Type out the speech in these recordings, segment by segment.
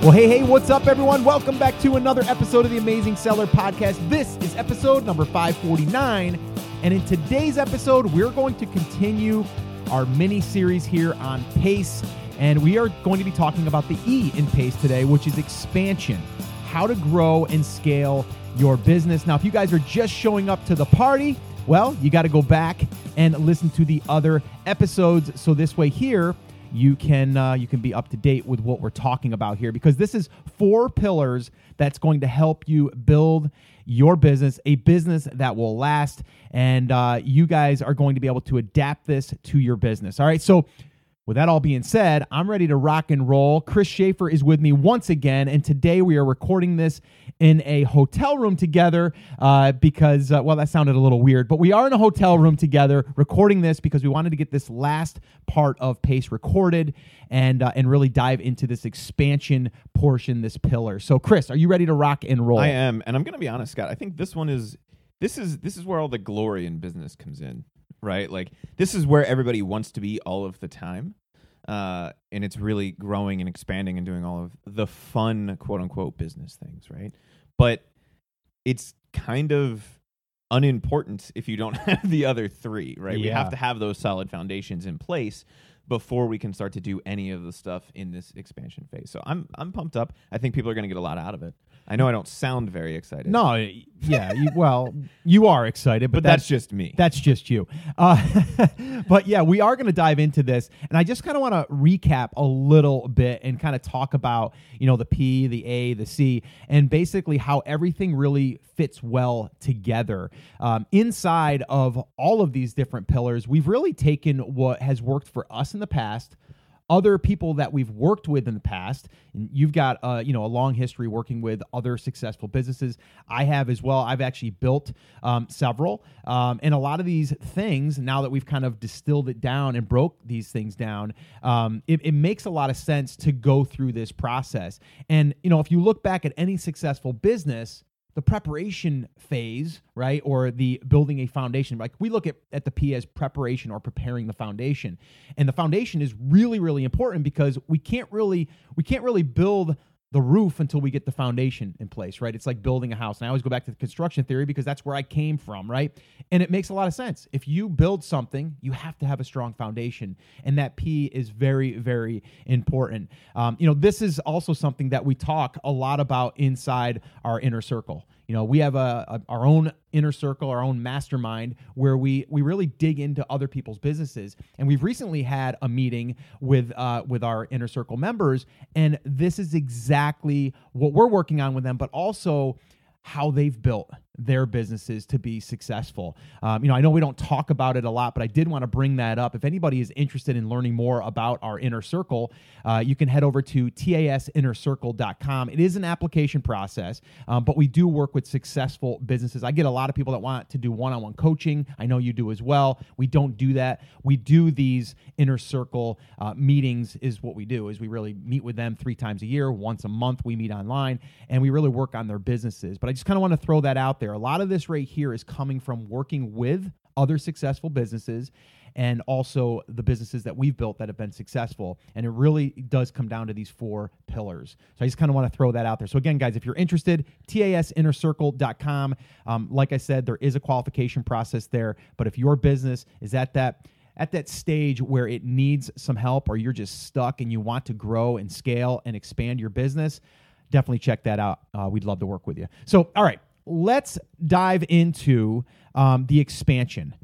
Well, hey, hey, what's up, everyone? Welcome back to another episode of the Amazing Seller Podcast. This is episode number 549. And in today's episode, we're going to continue our mini series here on PACE. And we are going to be talking about the E in PACE today, which is expansion how to grow and scale your business. Now, if you guys are just showing up to the party, well, you got to go back and listen to the other episodes. So this way, here, you can uh, you can be up to date with what we're talking about here because this is four pillars that's going to help you build your business a business that will last and uh, you guys are going to be able to adapt this to your business. All right so with that all being said, I'm ready to rock and roll. Chris Shaffer is with me once again, and today we are recording this in a hotel room together uh, because, uh, well, that sounded a little weird, but we are in a hotel room together recording this because we wanted to get this last part of Pace recorded and uh, and really dive into this expansion portion, this pillar. So, Chris, are you ready to rock and roll? I am, and I'm going to be honest, Scott. I think this one is this is this is where all the glory in business comes in right? Like this is where everybody wants to be all of the time. Uh, and it's really growing and expanding and doing all of the fun quote unquote business things, right? But it's kind of unimportant if you don't have the other three, right? We have to have those solid foundations in place before we can start to do any of the stuff in this expansion phase. So I'm I'm pumped up. I think people are going to get a lot out of it. I know I don't sound very excited. no, yeah, you, well, you are excited, but, but that's, just me. That's just you. Uh, but yeah, we are going to dive into this, and I just kind of want to recap a little bit and kind of talk about you know the P, the A, the C, and basically how everything really fits well together. Um, inside of all of these different pillars, we've really taken what has worked for us in the past other people that we've worked with in the past and you've got uh, you know a long history working with other successful businesses. I have as well. I've actually built um, several um, and a lot of these things now that we've kind of distilled it down and broke these things down um, it, it makes a lot of sense to go through this process. And you know if you look back at any successful business the preparation phase, right, or the building a foundation. Like we look at, at the P as preparation or preparing the foundation. And the foundation is really, really important because we can't really we can't really build the roof until we get the foundation in place, right? It's like building a house. And I always go back to the construction theory because that's where I came from, right? And it makes a lot of sense. If you build something, you have to have a strong foundation. And that P is very, very important. Um, you know, this is also something that we talk a lot about inside our inner circle. You know, we have a, a our own inner circle, our own mastermind, where we we really dig into other people's businesses. And we've recently had a meeting with uh, with our inner circle members, and this is exactly what we're working on with them, but also how they've built their businesses to be successful. Um, you know, I know we don't talk about it a lot, but I did want to bring that up. If anybody is interested in learning more about our inner circle, uh, you can head over to tasinnercircle.com. It is an application process, um, but we do work with successful businesses. I get a lot of people that want to do one on one coaching. I know you do as well. We don't do that. We do these inner circle uh, meetings, is what we do, is we really meet with them three times a year. Once a month, we meet online and we really work on their businesses. But I just kind of want to throw that out there. A lot of this right here is coming from working with other successful businesses and also the businesses that we've built that have been successful. And it really does come down to these four pillars. So I just kind of want to throw that out there. So again, guys, if you're interested, tasinnercircle.com. Um, like I said, there is a qualification process there. But if your business is at that at that stage where it needs some help or you're just stuck and you want to grow and scale and expand your business, definitely check that out. Uh, we'd love to work with you. So, all right, let's dive into um, the expansion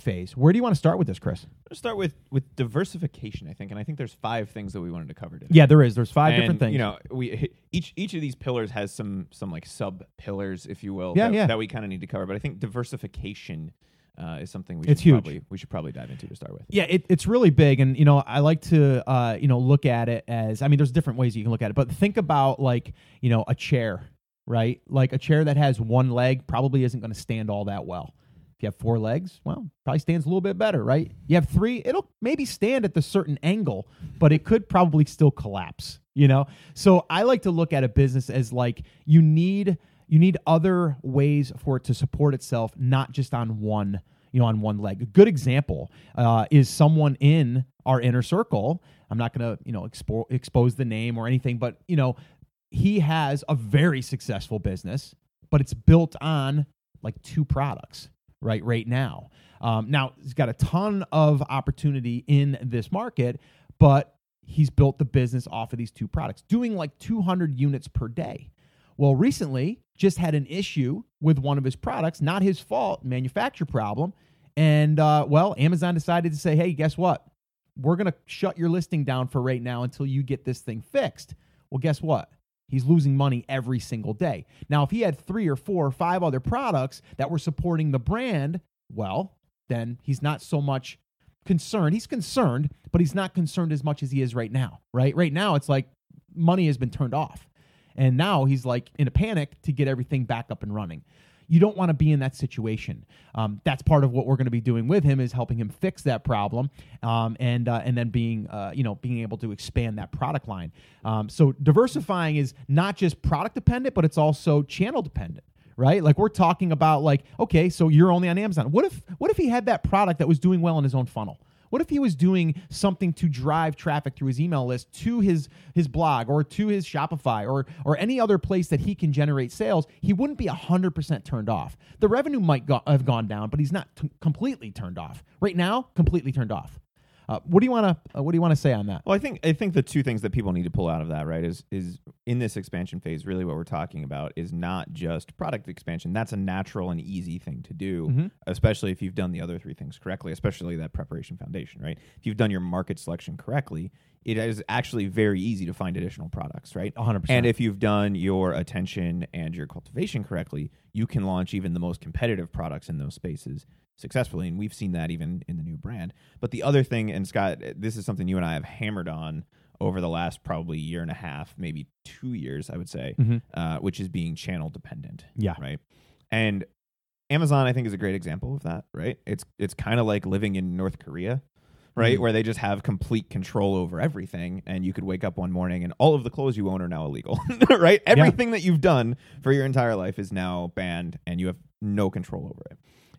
phase. Where do you want to start with this, Chris? Let's start with with diversification, I think, and I think there's five things that we wanted to cover today. Yeah, there is. There's five And, different things. You know, we each each of these pillars has some some like sub pillars, if you will, Yeah, that, yeah. that we kind of need to cover. But I think diversification uh, is something we It's should huge. probably we should probably dive into to start with. Yeah, it, it's really big, and you know, I like to uh, you know look at it as I mean, there's different ways you can look at it, but think about like you know a chair, right? Like a chair that has one leg probably isn't going to stand all that well. If you have four legs, well, probably stands a little bit better, right? You have three, it'll maybe stand at the certain angle, but it could probably still collapse, you know? So I like to look at a business as like you need you need other ways for it to support itself, not just on one, you know, on one leg. A good example uh, is someone in our inner circle. I'm not going to, you know, expo- expose the name or anything, but you know, he has a very successful business, but it's built on like two products, right? Right now. Um, now he's got a ton of opportunity in this market, but he's built the business off of these two products, doing like 200 units per day. Well, recently just had an issue with one of his products, not his fault, manufacturer problem. And uh, well, Amazon decided to say, hey, guess what? We're going to shut your listing down for right now until you get this thing fixed. Well, guess what? He's losing money every single day. Now, if he had three or four or five other products that were supporting the brand, well, then he's not so much concerned. He's concerned, but he's not concerned as much as he is right now, right? Right now, it's like money has been turned off. And now he's like in a panic to get everything back up and running. You don't want to be in that situation. Um, that's part of what we're going to be doing with him is helping him fix that problem, um, and uh, and then being uh, you know being able to expand that product line. Um, so diversifying is not just product dependent, but it's also channel dependent right? Like we're talking about like, okay, so you're only on Amazon. What if what if he had that product that was doing well in his own funnel? What if he was doing something to drive traffic through his email list to his his blog or to his Shopify or or any other place that he can generate sales? He wouldn't be 100% turned off. The revenue might go, have gone down, but he's not t- completely turned off. Right now, completely turned off. Uh, what do you want to uh, What do you want to say on that? Well, I think I think the two things that people need to pull out of that, right, is is in this expansion phase. Really, what we're talking about is not just product expansion. That's a natural and easy thing to do, Mhm. especially if you've done the other three things correctly. Especially that preparation foundation, right? If you've done your market selection correctly, it is actually very easy to find additional products, right? 100%. And if you've done your attention and your cultivation correctly, you can launch even the most competitive products in those spaces successfully. And we've seen that even in the new brand. But the other thing, and Scott, this is something you and I have hammered on over the last probably year and a half, maybe two years, I would say, Mhm. uh, which is being channel dependent. Yeah. Right. And Amazon, I think, is a great example of that. Right. It's it's kind of like living in North Korea. Right, Mhm. where they just have complete control over everything, and you could wake up one morning and all of the clothes you own are now illegal. right, everything that you've done for your entire life is now banned, and you have no control over it.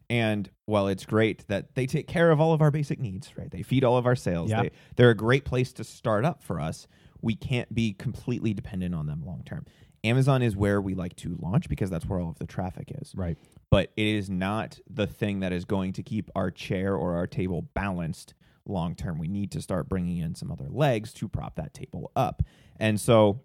And while it's great that they take care of all of our basic needs, right? They feed all of our sales. Yeah. They, they're a great place to start up for us. We can't be completely dependent on them long term. Amazon is where we like to launch because that's where all of the traffic is. right. But it is not the thing that is going to keep our chair or our table balanced long term. We need to start bringing in some other legs to prop that table up. And so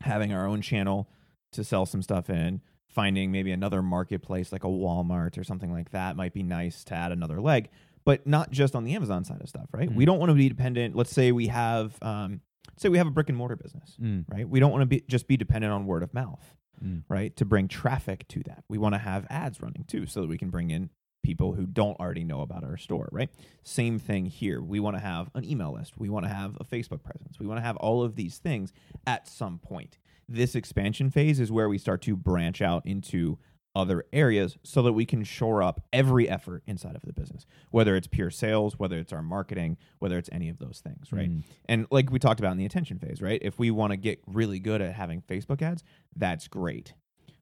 having our own channel to sell some stuff in, finding maybe another marketplace like a Walmart or something like that might be nice to add another leg, but not just on the Amazon side of stuff, right? Mhm. We don't want to be dependent. Let's say we have, um, say we have a brick and mortar business, Mm. right? We don't want to be just be dependent on word of mouth, Mm. right? To bring traffic to that, we want to have ads running too, so that we can bring in people who don't already know about our store, right? Same thing here. We want to have an email list. We want to have a Facebook presence. We want to have all of these things at some point. This expansion phase is where we start to branch out into other areas so that we can shore up every effort inside of the business, whether it's pure sales, whether it's our marketing, whether it's any of those things, right? Mm. And like we talked about in the attention phase, right? If we want to get really good at having Facebook ads, that's great.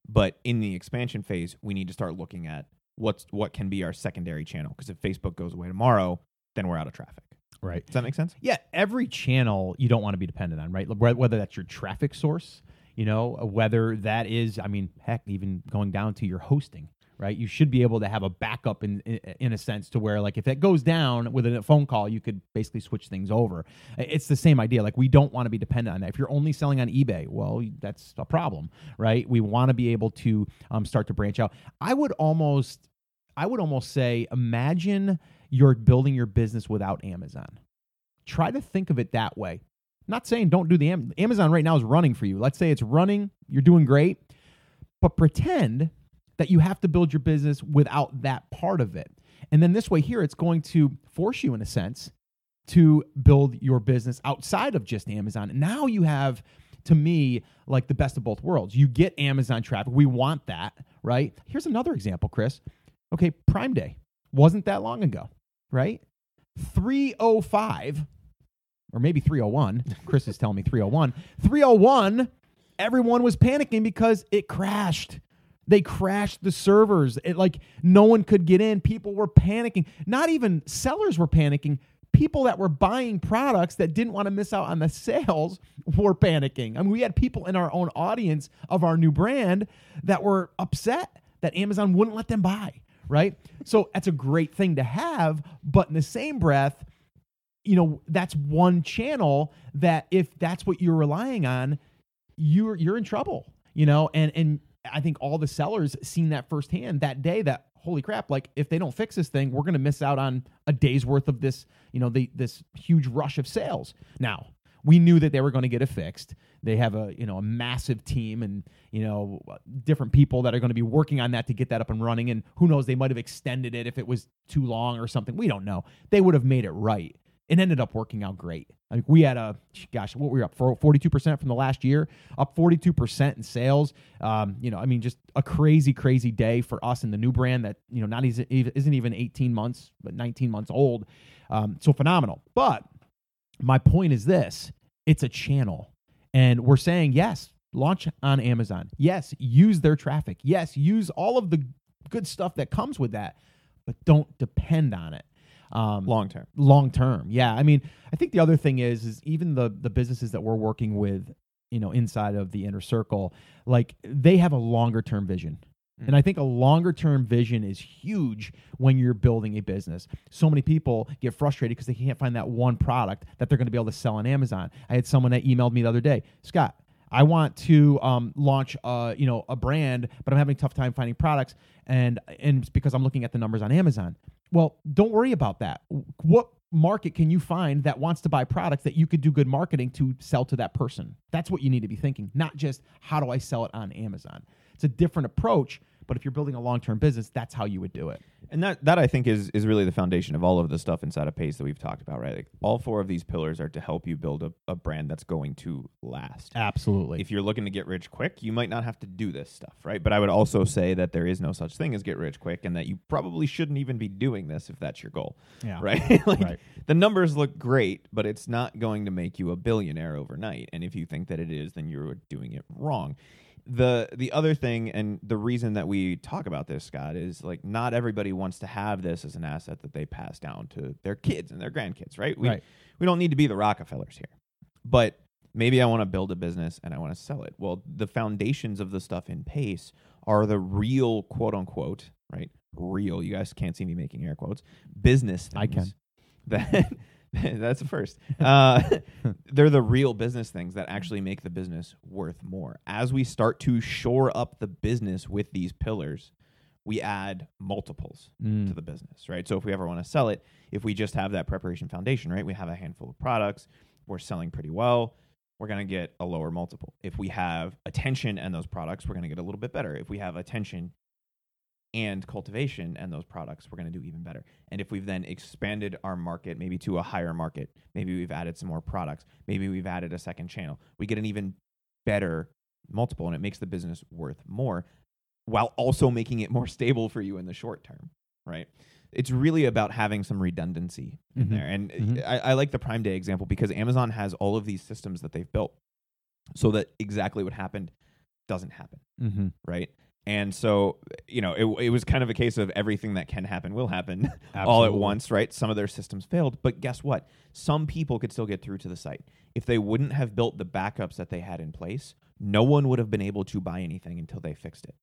But in the expansion phase, we need to start looking at what's what can be our secondary channel because if Facebook goes away tomorrow, then we're out of traffic. Right. Does that make sense? Yeah, every channel you don't want to be dependent on, right? Whether that's your traffic source, you know, whether that is, I mean, heck, even going down to your hosting, right? You should be able to have a backup in in, in a sense to where, like, if it goes down with a phone call, you could basically switch things over. It's the same idea. Like, we don't want to be dependent on that. If you're only selling on eBay, well, that's a problem, right? We want to be able to um, start to branch out. I would almost, I would almost say, imagine you're building your business without Amazon try to think of it that way. Not saying don't do the Am- Amazon right now is running for you. Let's say it's running, you're doing great, but pretend that you have to build your business without that part of it. And then this way here it's going to force you in a sense to build your business outside of just Amazon. Now you have to me like the best of both worlds. You get Amazon traffic. We want that, right? Here's another example, Chris. Okay, Prime Day wasn't that long ago, right? 305 or maybe 301. Chris is telling me 301. 301, everyone was panicking because it crashed. They crashed the servers. It like no one could get in. People were panicking. Not even sellers were panicking. people that were buying products that didn't want to miss out on the sales were panicking. I mean, we had people in our own audience of our new brand that were upset that Amazon wouldn't let them buy, right? So that's a great thing to have, but in the same breath, you know, that's one channel that if that's what you're relying on, you're you're in trouble, you know, and and I think all the sellers seen that firsthand that day that holy crap, like if they don't fix this thing, we're going to miss out on a day's worth of this, you know, the this huge rush of sales. Now, we knew that they were going to get it fixed. They have a, you know, a massive team and, you know, different people that are going to be working on that to get that up and running and who knows, they might have extended it if it was too long or something. We don't know. They would have made it right it ended up working out great. I mean, we had a gosh, what were we up for? Forty-two percent from the last year, up forty-two percent in sales. Um, you know, I mean, just a crazy, crazy day for us in the new brand that you know not isn't even eighteen months, but nineteen months old. Um, so phenomenal. But my point is this: it's a channel, and we're saying yes, launch on Amazon. Yes, use their traffic. Yes, use all of the good stuff that comes with that, but don't depend on it. Um, long term. Long term. Yeah. I mean, I think the other thing is, is even the the businesses that we're working with, you know, inside of the inner circle, like they have a longer term vision. Mm. And I think a longer term vision is huge when you're building a business. So many people get frustrated because they can't find that one product that they're going to be able to sell on Amazon. I had someone that emailed me the other day, Scott, I want to um, launch, a, you know, a brand, but I'm having a tough time finding products, and and it's because I'm looking at the numbers on Amazon. Well, don't worry about that. What market can you find that wants to buy products that you could do good marketing to sell to that person? That's what you need to be thinking, not just how do I sell it on Amazon. It's a different approach, but if you're building a long-term business, that's how you would do it. And that that I think is is really the foundation of all of the stuff inside of Pace that we've talked about, right? Like all four of these pillars are to help you build a, a brand that's going to last. Absolutely. If you're looking to get rich quick, you might not have to do this stuff, right? But I would also say that there is no such thing as get rich quick and that you probably shouldn't even be doing this if that's your goal. Yeah. Right? like right. the numbers look great, but it's not going to make you a billionaire overnight. And if you think that it is, then you're doing it wrong the the other thing and the reason that we talk about this scott is like not everybody wants to have this as an asset that they pass down to their kids and their grandkids right? We, right. we don't need to be the rockefellers here. But maybe i want to build a business and i want to sell it. Well the foundations of the stuff in pace are the real quote unquote right? Real you guys can't see me making air quotes business i can. that That's the first. Uh, they're the real business things that actually make the business worth more. As we start to shore up the business with these pillars, we add multiples mm. to the business, right? So if we ever want to sell it, if we just have that preparation foundation, right? We have a handful of products, we're selling pretty well, we're going to get a lower multiple. If we have attention and those products, we're going to get a little bit better. If we have attention and cultivation and those products, we're going to do even better. And if we've then expanded our market maybe to a higher market, maybe we've added some more products, maybe we've added a second channel, we get an even better multiple and it makes the business worth more while also making it more stable for you in the short term, right? It's really about having some redundancy in mm-hmm. there. And mm-hmm. I, I like the Prime Day example because Amazon has all of these systems that they've built so that exactly what happened doesn't happen, mm-hmm. right? And so, you know, it, it was kind of a case of everything that can happen will happen all at once, right? Some of their systems failed, but guess what? Some people could still get through to the site. If they wouldn't have built the backups that they had in place, no one would have been able to buy anything until they fixed it,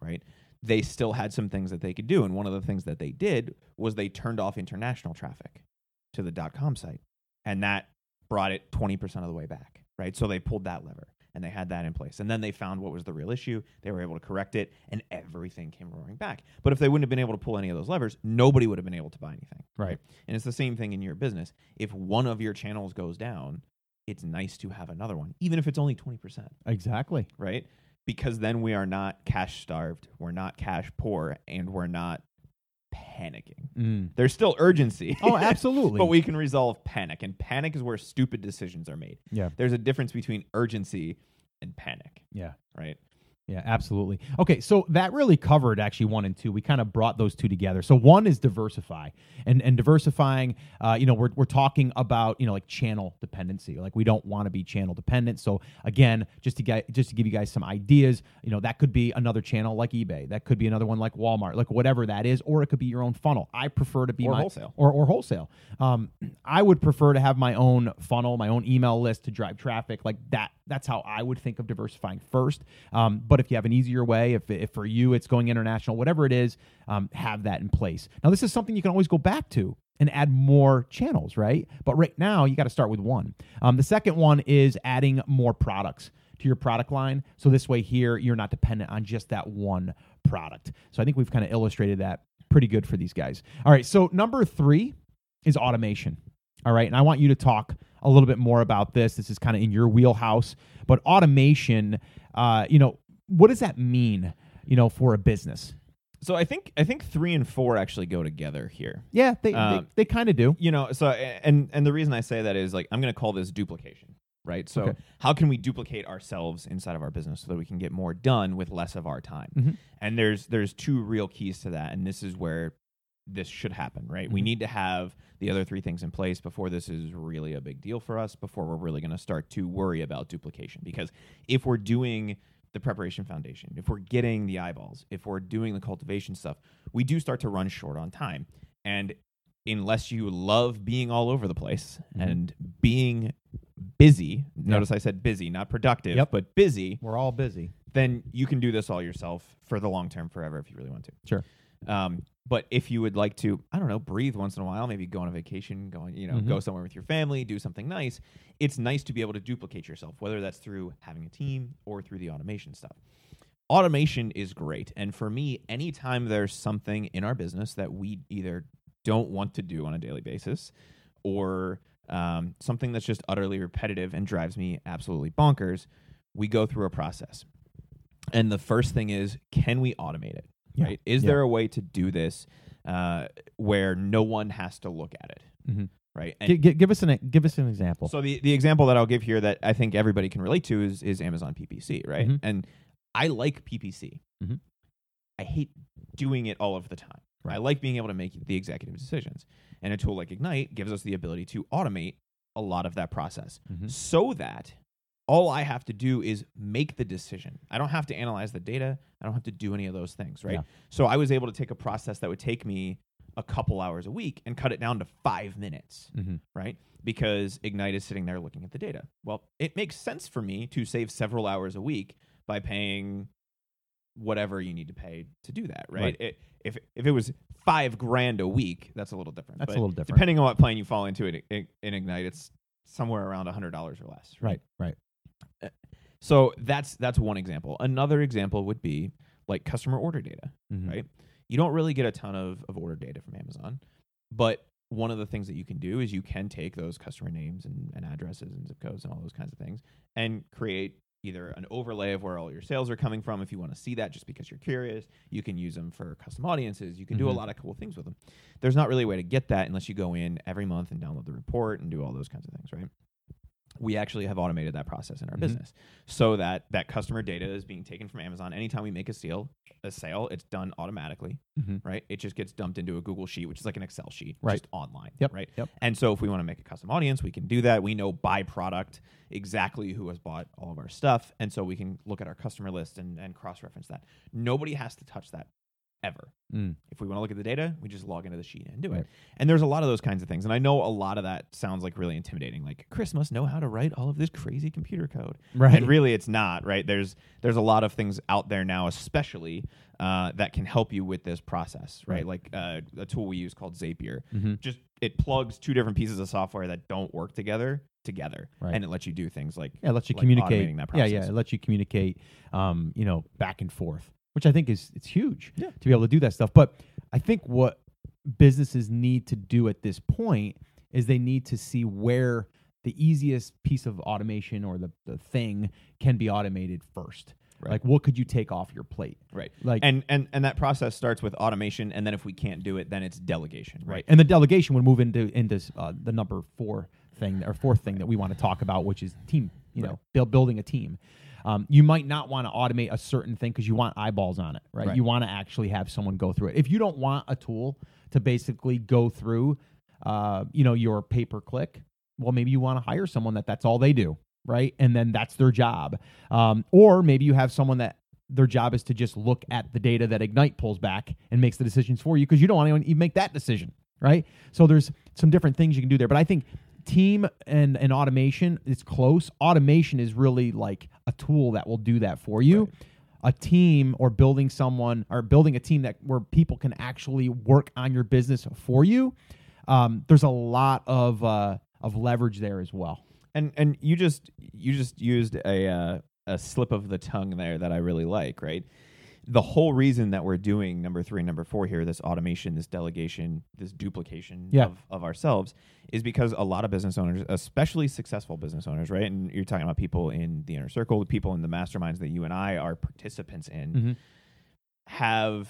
right? They still had some things that they could do. And one of the things that they did was they turned off international traffic to the dot .com site. And that brought it 20% of the way back, right? So they pulled that lever and they had that in place. And then they found what was the real issue. They were able to correct it, and everything came roaring back. But if they wouldn't have been able to pull any of those levers, nobody would have been able to buy anything. Right. And it's the same thing in your business. If one of your channels goes down, it's nice to have another one, even if it's only 20%. Exactly. Right? Because then we are not cash starved, we're not cash poor, and we're not panicking. Mm. There's still urgency. Oh, absolutely. but we can resolve panic, and panic is where stupid decisions are made. Yeah. There's a difference between urgency and panic. Yeah. Right. Yeah, absolutely. Okay, so that really covered actually one and two. We kind of brought those two together. So one is diversify, and and diversifying. Uh, you know, we're we're talking about you know like channel dependency. Like we don't want to be channel dependent. So again, just to get just to give you guys some ideas, you know, that could be another channel like eBay. That could be another one like Walmart, like whatever that is, or it could be your own funnel. I prefer to be Or my, wholesale. or or wholesale. Um, I would prefer to have my own funnel, my own email list to drive traffic like that. That's how I would think of diversifying first. Um, but if you have an easier way, if, if for you it's going international, whatever it is, um, have that in place. Now, this is something you can always go back to and add more channels, right? But right now, you got to start with one. Um, the second one is adding more products to your product line. So this way, here, you're not dependent on just that one product. So I think we've kind of illustrated that pretty good for these guys. All right. So number three is automation. All right. And I want you to talk a little bit more about this. This is kind of in your wheelhouse. But automation, uh, you know, what does that mean, you know, for a business? So I think I think three and four actually go together here. Yeah, they, Um, they, they kind of do. You know, so and and the reason I say that is like I'm going to call this duplication, right? So Okay. how can we duplicate ourselves inside of our business so that we can get more done with less of our time? Mhm. And there's there's two real keys to that, and this is where this should happen, right? We Mhm. need to have the other three things in place before this is really a big deal for us, before we're really going to start to worry about duplication. Because if we're doing the preparation foundation, if we're getting the eyeballs, if we're doing the cultivation stuff, we do start to run short on time. And unless you love being all over the place Mhm. and being busy, notice I said busy, not productive, Yep. but busy, We're all busy. then you can do this all yourself for the long term forever if you really want to. Sure. Um, but if you would like to, I don't know, breathe once in a while, maybe go on a vacation, go on, you know, Mhm. go somewhere with your family, do something nice. It's nice to be able to duplicate yourself, whether that's through having a team or through the automation stuff. Automation is great, and for me, anytime there's something in our business that we either don't want to do on a daily basis, or um, something that's just utterly repetitive and drives me absolutely bonkers, we go through a process. And the first thing is, can we automate it? Yeah. Right? Is Yeah. there a way to do this uh, where no one has to look at it? Mhm. Right? And Gi- gi- give us an give us an example. so the, the example that I'll give here that I think everybody can relate to is is Amazon PPC, right? Mhm. And I like PPC. Mhm. I hate doing it all of the time. I like being able to make the executive decisions. And a tool like Ignite gives us the ability to automate a lot of that process Mhm. so that all I have to do is make the decision. I don't have to analyze the data. I don't have to do any of those things, right? Yeah. So I was able to take a process that would take me a couple hours a week and cut it down to five minutes Mhm. right? Because Ignite is sitting there looking at the data. Well, it makes sense for me to save several hours a week by paying whatever you need to pay to do that, right? Right. It, if if it was five grand a week, that's a little different. That's a little different. Depending on what plan you fall into it in, in Ignite, it's somewhere around a hundred dollars or less. Right. Right. So that's that's one example. Another example would be like customer order data Mhm. right? You don't really get a ton of, of order data from Amazon, but one of the things that you can do is you can take those customer names and, and addresses and zip codes and all those kinds of things and create either an overlay of where all your sales are coming from if you want to see that just because you're curious. You can use them for custom audiences. You can do a Mhm. lot of cool things with them. There's not really a way to get that unless you go in every month and download the report and do all those kinds of things, right? We actually have automated that process in our Mhm. business so that that customer data is being taken from Amazon. Anytime we make a sale, a sale, it's done automatically, Mhm. right? It just gets dumped into a Google sheet, which is like an Excel sheet, Right. just online, Yep. right? Yep. And so if we want to make a custom audience, we can do that. We know by product exactly who has bought all of our stuff, and so we can look at our customer list and, and cross reference that. Nobody has to touch that ever. Mm. If we want to look at the data, we just log into the sheet and do Right. it. And there's a lot of those kinds of things. And I know a lot of that sounds like really intimidating. Like Chris must know how to write all of this crazy computer code. Right. And really it's not, right? There's there's a lot of things out there now, especially uh, that can help you with this process, right? Right. Like uh, a tool we use called Zapier. Mhm. Just it plugs two different pieces of software that don't work together together. Right. And it lets you do things like Yeah, it lets you like communicate. automating that Yeah, yeah, it lets you communicate. Um, you know, back and forth, which I think is it's huge. Yeah. to be able to do that stuff. But I think what businesses need to do at this point is they need to see where the easiest piece of automation or the, the thing can be automated first. Right. Like, what could you take off your plate? right. Like, And and and that process starts with automation and then if we can't do it, then it's delegation, right? right. And the delegation would move into into uh, the number four thing or fourth thing that we want to talk about, which is team you Right. know, build, building a team. Um, you might not want to automate a certain thing because you want eyeballs on it, right? Right. You want to actually have someone go through it. If you don't want a tool to basically go through, uh, you know, your pay per click, well, maybe you want to hire someone that that's all they do, right? And then that's their job. Um, or maybe you have someone that their job is to just look at the data that Ignite pulls back and makes the decisions for you because you don't want anyone to even make that decision, right? So there's some different things you can do there. But I think team and, and automation is close. Automation is really like a tool that will do that for you. Right. A team or building someone or building a team that where people can actually work on your business for you. Um, there's a lot of uh, of leverage there as well. And and you just you just used a uh, a slip of the tongue there that I really like, right? The whole reason that we're doing number three and number four here, this automation, this delegation, this duplication Yeah. of, of ourselves, is because a lot of business owners, especially successful business owners, right? And you're talking about people in the inner circle, the people in the masterminds that you and I are participants in, Mm-hmm. have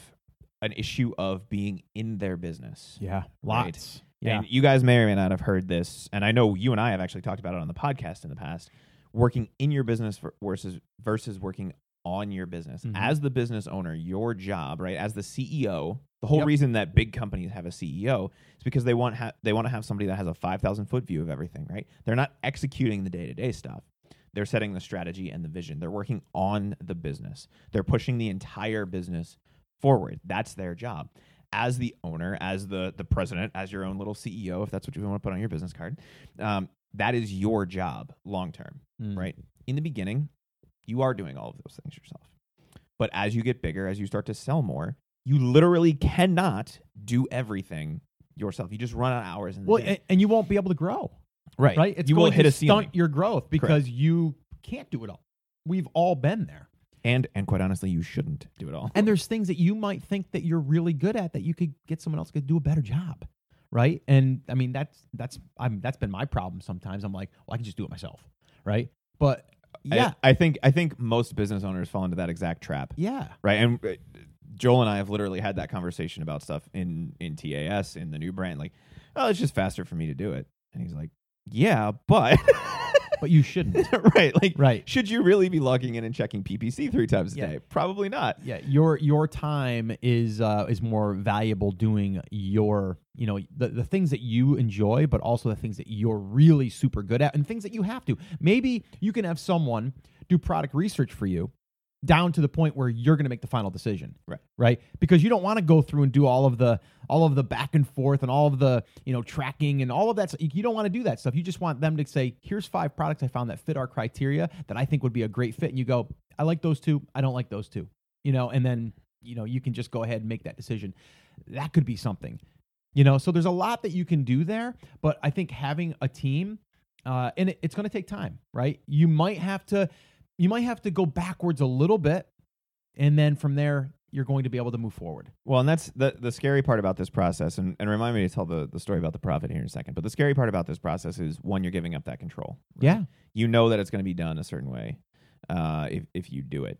an issue of being in their business. Yeah, Right. lots. Yeah, And you guys may or may not have heard this, and I know you and I have actually talked about it on the podcast in the past. Working in your business versus versus working on your business Mhm. as the business owner, your job, right? As the CEO, the whole Yep. reason that big companies have a CEO is because they want ha- they want to have somebody that has a five thousand foot view of everything, right? They're not executing the day to day stuff. They're setting the strategy and the vision. They're working on the business. They're pushing the entire business forward. That's their job. As the owner, as the the president, as your own little CEO, if that's what you want to put on your business card, um, that is your job long term, Mm. right? In the beginning, you are doing all of those things yourself. But as you get bigger, as you start to sell more, you literally cannot do everything yourself. You just run out of hours in the Well, day. and, and you won't be able to grow, right. right? It's you going will hit to a ceiling. stunt your growth because you can't do it all. We've all been there. and and quite honestly, you shouldn't do it all. And there's things that you might think that you're really good at that you could get someone else to do a better job, right? And I mean that's that's I'm that's been my problem sometimes. I'm like, well, I can just do it myself, right? But yeah, I, I think I think most business owners fall into that exact trap. yeah, right? And uh, Joel and I have literally had that conversation about stuff in in TAS in the new brand. Like, oh, it's just faster for me to do it. And he's like, yeah, but but you shouldn't. right, like, Right. Should you really be logging in and checking PPC three times a Yeah. day? Probably not. Yeah, your your time is uh, is more valuable doing your you know the the things that you enjoy, but also the things that you're really super good at, and things that you have to. Maybe you can have someone do product research for you, down to the point where you're going to make the final decision. Right. Right. Because you don't want to go through and do all of the all of the back and forth and all of the you know tracking and all of that. You don't want to do that stuff. You just want them to say, "Here's five products I found that fit our criteria that I think would be a great fit," and you go, "I like those two. I don't like those two." You know, and then you know you can just go ahead and make that decision. That could be something. You know, so there's a lot that you can do there, but I think having a team, uh, and it, it's going to take time, right? You might have to, you might have to go backwards a little bit, and then from there you're going to be able to move forward. Well, and that's the the scary part about this process. And, and remind me to tell the, the story about the profit here in a second. But the scary part about this process is one, you're giving up that control. right? Yeah, you know that it's going to be done a certain way uh, if, if you do it.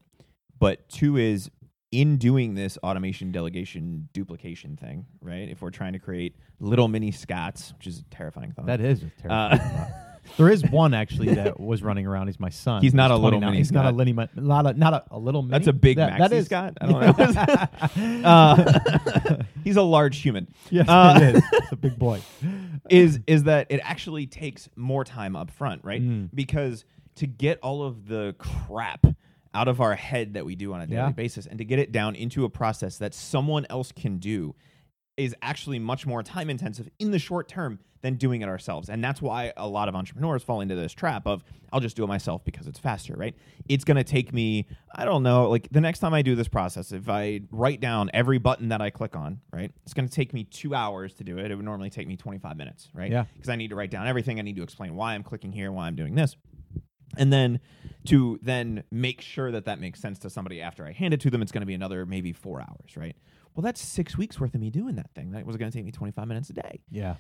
But two is in doing this automation, delegation, duplication thing, right? If we're trying to create little mini Scotts, which is a terrifying thought. that is a Uh, terrible. there is one actually that was running around. He's my son. He's not a little 29. mini He's not a Scott. little, not a not a, a little. Mini. That's a big that, maxi that is Scott. I don't know. uh, he's a large human. yes, uh, it is. It's a big boy. is is that it actually takes more time up front, right? Mm. Because to get all of the crap out of our head that we do on a daily Yeah. basis and to get it down into a process that someone else can do is actually much more time intensive in the short term than doing it ourselves. And that's why a lot of entrepreneurs fall into this trap of I'll just do it myself because it's faster, right? It's going to take me, I don't know, like the next time I do this process, if I write down every button that I click on, right? It's going to take me 2 hours to do it. It would normally take me 25 minutes, right? Yeah. Because I need to write down everything, I need to explain why I'm clicking here, why I'm doing this. And then to then make sure that that makes sense to somebody after I hand it to them, it's going to be another maybe 4 hours, right? Well, that's 6 weeks worth of me doing that thing. That was going to take me 25 minutes a day. Yeah,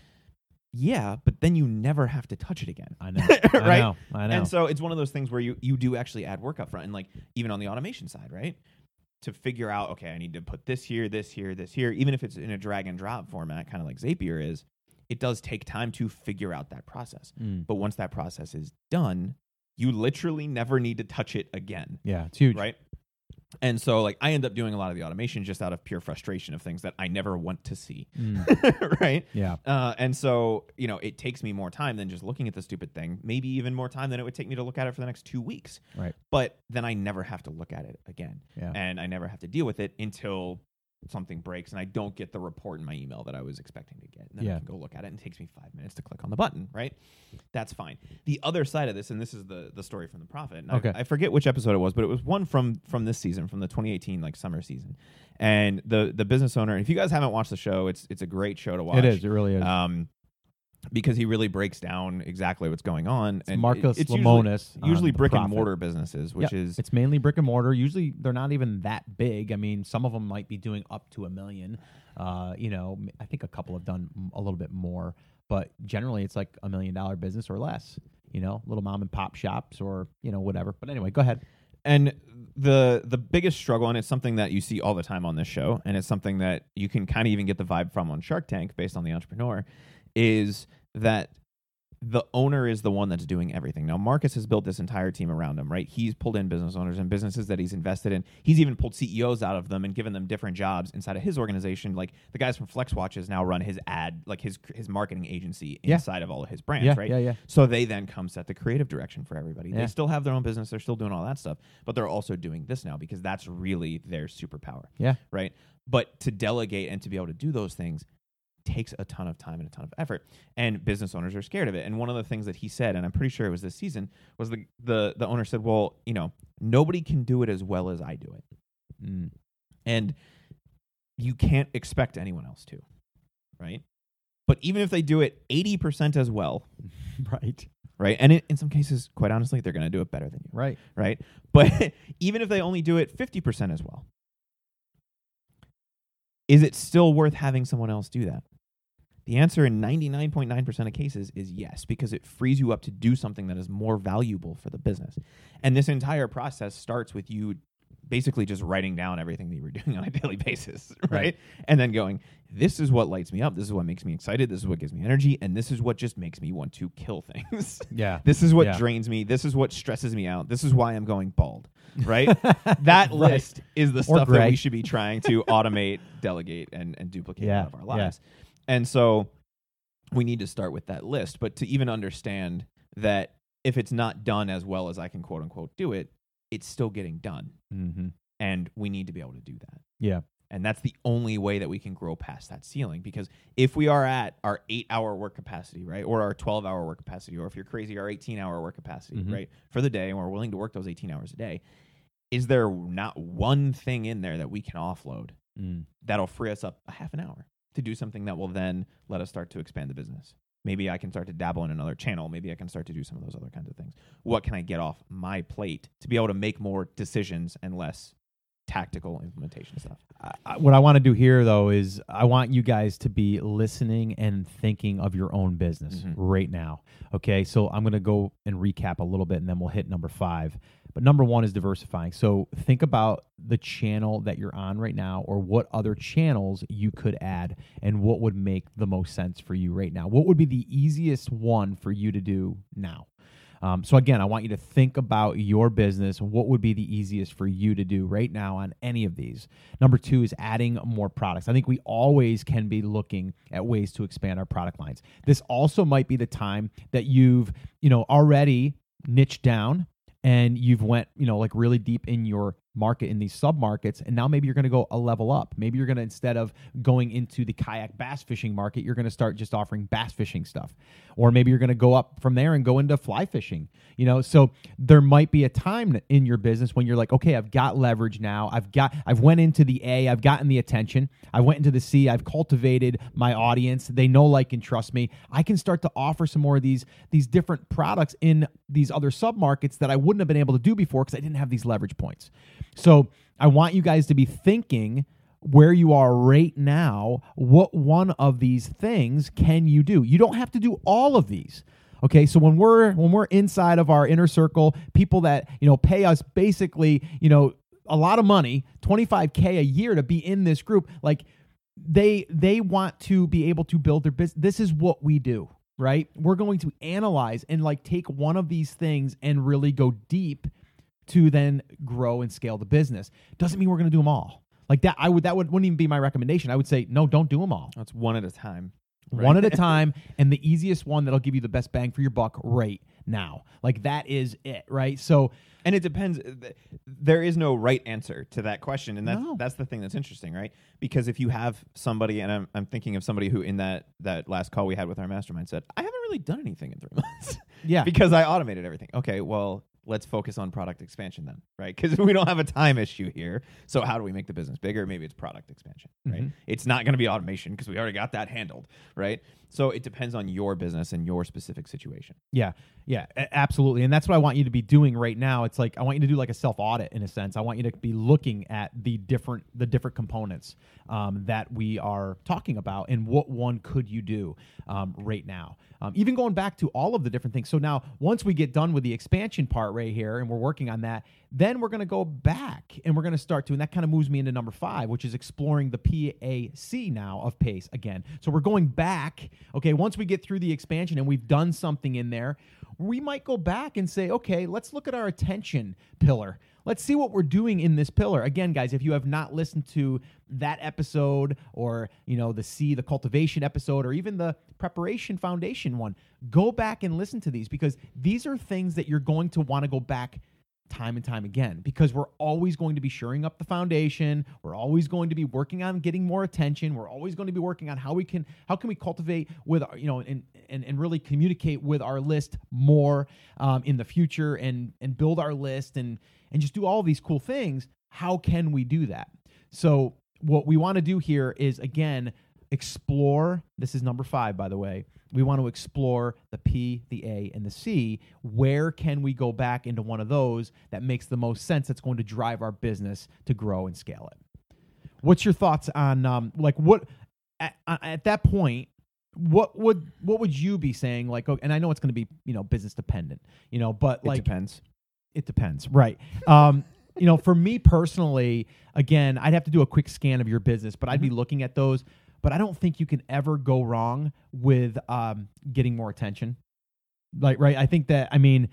Yeah, but then you never have to touch it again. I know. Right? I know. I know. And so it's one of those things where you you do actually add work up front and like even on the automation side, right? To figure out, okay, I need to put this here, this here, this here, even if it's in a drag and drop format, kind of like Zapier is, it does take time to figure out that process. Mm. But once that process is done, you literally never need to touch it again Yeah, it's huge. right and so like i end up doing a lot of the automation just out of pure frustration of things that i never want to see Mm, right yeah. uh, and so you know it takes me more time than just looking at the stupid thing maybe even more time than it would take me to look at it for the next two weeks Right. but then i never have to look at it again Yeah. and i never have to deal with it until something breaks and i don't get the report in my email that i was expecting to get and then Yeah. i can go look at it and it takes me five minutes to click on the button right that's fine the other side of this and this is the the story from the Profit and I- Okay. I, forget which episode it was but it was one from from this season from the 2018 like summer season and the the business owner if you guys haven't watched the show it's it's a great show to watch It is. It really is. um, because he really breaks down exactly what's going on. It's and Marcus it's Lemonis. usually, usually brick and mortar businesses, which Yep. is It's mainly brick and mortar. Usually, they're not even that big. I mean, some of them might be doing up to a million. Uh, you know, I think a couple have done a little bit more, but generally, it's like a million dollar business or less. You know, little mom and pop shops or you know whatever. But anyway, go ahead. and the the biggest struggle, and it's something that you see all the time on this show, and it's something that you can kind of even get the vibe from on Shark Tank based on the entrepreneur, is that the owner is the one that's doing everything. Now, Marcus has built this entire team around him, right? He's pulled in business owners and businesses that he's invested in. He's even pulled CEOs out of them and given them different jobs inside of his organization. Like the guys from Flex Watches now run his ad, like his his marketing agency Yeah. inside of all of his brands, yeah, right? yeah, yeah. So they then come set the creative direction for everybody. Yeah. They still have their own business, they're still doing all that stuff, but they're also doing this now because that's really their superpower, Yeah. right? But to delegate and to be able to do those things takes a ton of time and a ton of effort and business owners are scared of it. And one of the things that he said and i'm pretty sure it was this season was the the, the owner said well you know nobody can do it as well as i do it. Mm. and you can't expect anyone else to right? But even if they do it 80% as well right, right? And in, in some cases quite honestly they're going to do it better than you right. right? But even if they only do it 50% as well is it still worth having someone else do that the answer in 99.9% of cases is yes, because it frees you up to do something that is more valuable for the business. And this entire process starts with you basically just writing down everything that you were doing on a daily basis, right? Right. And then going, this is what lights me up, this is what makes me excited, this is what gives me energy, and this is what just makes me want to kill things. Yeah. this is what Yeah. drains me, this is what stresses me out, this is why I'm going bald, right? that Right. list is the Or stuff that we should be trying to automate, delegate, and, and duplicate Yeah, out of our yeah. And so we need to start with that list. But to even understand that if it's not done as well as I can quote unquote do it, it's still getting done. Mm-hmm. And we need to be able to do that. Yeah. And that's the only way that we can grow past that ceiling. Because if we are at our eight hour work capacity, right, or our 12 hour work capacity, or if you're crazy, our 18 hour work capacity, Mhm. right, for the day, and we're willing to work those 18 hours a day, is there not one thing in there that we can offload Mm. that'll free us up a half an hour to do something that will then let us start to expand the business. Maybe I can start to dabble in another channel. Maybe I can start to do some of those other kinds of things. What can I get off my plate to be able to make more decisions and less tactical implementation stuff? I- what I want to do here, though, is I want you guys to be listening and thinking of your own business Mhm. right now. Okay, so I'm going to go and recap a little bit, and then we'll hit number five. But number one is diversifying. So think about the channel that you're on right now, or what other channels you could add, and what would make the most sense for you right now. What would be the easiest one for you to do now? Um, so again, I want you to think about your business. What would be the easiest for you to do right now on any of these? Number two is adding more products. I think we always can be looking at ways to expand our product lines. This also might be the time that you've, you know, already niched down and you've went, you know, like really deep in your market in these sub markets and now maybe you're going to go a level up. Maybe you're going to instead of going into the kayak bass fishing market you're going to start just offering bass fishing stuff. Or maybe you're going to go up from there and go into fly fishing you know? So there might be a time in your business when you're like okay i've got leverage now. I've got i've went into the a i've gotten the attention. I went into the c i've cultivated my audience. They know like and trust me. I can start to offer some more of these these different products in these other sub markets that i wouldn't have been able to do before because i didn't have these leverage points so i want you guys to be thinking where you are right now, what one of these things can you do? You don't have to do all of these. Okay, so when we're when we're inside of our inner circle, people that, you know, pay us basically, you know, a lot of money, 25k a year to be in this group, like they they want to be able to build their business. This is what we do. right? We're going to analyze and like take one of these things and really go deep to then grow and scale the business. Doesn't mean we're going to do them all. Like that, I would that would, wouldn't even be my recommendation. I would say no, don't do them all. That's one at a time. One at a time, and the easiest one that'll give you the best bang for your buck right now. Like that is it, right? So And it depends. Uh, there is no right answer to that question, and that's No. that's the thing that's interesting, right? Because if you have somebody, and I'm I'm thinking of somebody who in that that last call we had with our mastermind said, I haven't really done anything in three months yeah, because I automated everything. Okay, well let's focus on product expansion then, right? Because we don't have a time issue here. So how do we make the business bigger? Maybe it's product expansion, right? Mhm. It's not going to be automation because we already got that handled, right? So it depends on your business and your specific situation. Yeah, yeah, absolutely. And that's what I want you to be doing right now. It's like I want you to do like a self audit in a sense. I want you to be looking at the different the different components um, that we are talking about and what one could you do um, right now. Um, even going back to all of the different things. So now once we get done with the expansion part right here and we're working on that, then we're going to go back and we're going to start to, and that kind of moves me into number five, which is exploring the PAC now of PACE again. So we're going back. Okay, once we get through the expansion and we've done something in there, we might go back and say, okay, let's look at our attention pillar. Let's see what we're doing in this pillar. Again, guys, if you have not listened to that episode or, you know, the C, the cultivation episode, or even the preparation foundation one, go back and listen to these because these are things that you're going to want to go back time and time again because we're always going to be shoring up the foundation. We're always going to be working on getting more attention. We're always going to be working on how we can how can we cultivate with our, you know and, and and really communicate with our list more um, in the future and and build our list and and just do all these cool things. How can we do that? So what we want to do here is again explore this is number five by the way we want to explore the p the a and the c where can we go back into one of those that makes the most sense that's going to drive our business to grow and scale it what's your thoughts on um like what at, at that point what would what would you be saying like oh, and i know it's going to be you know business dependent you know but like It depends. it depends, right? Um, you know, for me personally, again, I'd have to do a quick scan of your business, but I'd be looking at those. But I don't think you can ever go wrong with um, getting more attention. Like, right? I think that I mean,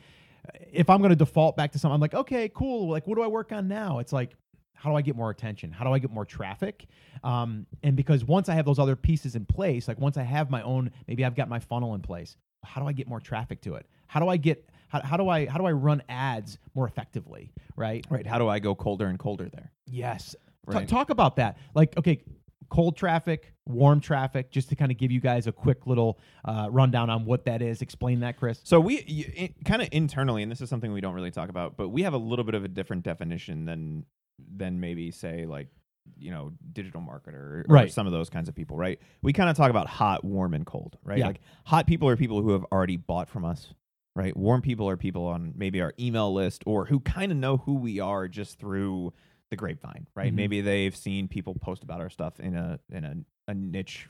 if I'm going to default back to something, I'm like, okay, cool. Like, what do I work on now? It's like, how do I get more attention? How do I get more traffic? Um, and because once I have those other pieces in place, like once I have my own, maybe I've got my funnel in place. How do I get more traffic to it? How do I get how, how do I how do I run ads more effectively? Right. Right. How do I go colder and colder there? Yes. Right. talk about that. Like, okay, cold traffic, warm traffic, just to kind of give you guys a quick little uh, rundown on what that is. Explain that, Chris. So we kind of internally, and this is something we don't really talk about, but we have a little bit of a different definition than than maybe say like you know digital marketer or Right. some of those kinds of people, right? We kind of talk about hot, warm, and cold, right? Yeah. Like hot people are people who have already bought from us. Right, warm people are people on maybe our email list or who kind of know who we are just through the grapevine, right? Mhm. Maybe they've seen people post about our stuff in a in a, a niche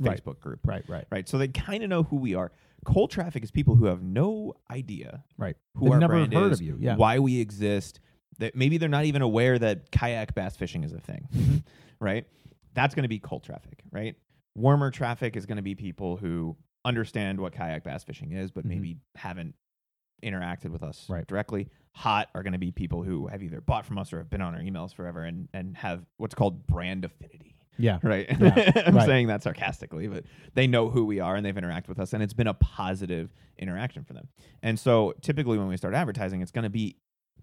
Right. Facebook group, Right. Right. right? So they kind of know who we are. Cold traffic is people who have no idea Right. who They've our never brand heard is, of you, yeah. why we exist. That maybe they're not even aware that kayak bass fishing is a thing, Mm-hmm. right? That's going to be cold traffic, right? Warmer traffic is going to be people who understand what kayak bass fishing is, but Mhm. maybe haven't interacted with us Right. directly. Hot are going to be people who have either bought from us or have been on our emails forever and and have what's called brand affinity Yeah. right? Yeah, I'm right. saying that sarcastically, but they know who we are and they've interacted with us, and it's been a positive interaction for them. And so, typically, when we start advertising, it's going to be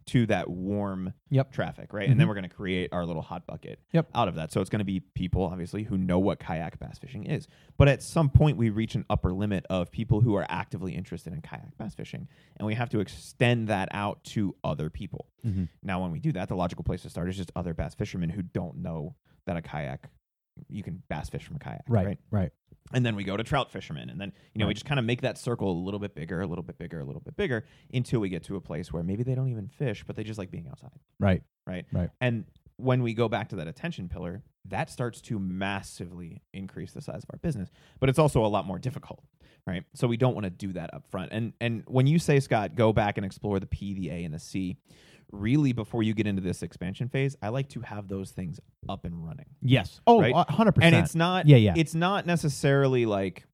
to that warm Yep. traffic, right? And then Mhm. we're going to create our little hot bucket Yep. out of that. So it's going to be people, obviously, who know what kayak bass fishing is. But at some point, we reach an upper limit of people who are actively interested in kayak bass fishing, and we have to extend that out to other people. Mm-hmm. Now, when we do that, the logical place to start is just other bass fishermen who don't know that a kayak, you can bass fish from a kayak, Right. right? Right. And then we go to trout fishermen, and then you know we just kind of make that circle a little bit bigger, a little bit bigger, a little bit bigger, until we get to a place where maybe they don't even fish, but they just like being outside, Right. right? Right. And when we go back to that attention pillar, that starts to massively increase the size of our business, but it's also a lot more difficult, right? So we don't want to do that up front. And and when you say Scott, go back and explore the P, the A, and the C, really before you get into this expansion phase, I like to have those things up and running. Yes. Oh, Right? hundred percent. And it's not Yeah, yeah. It's not necessarily like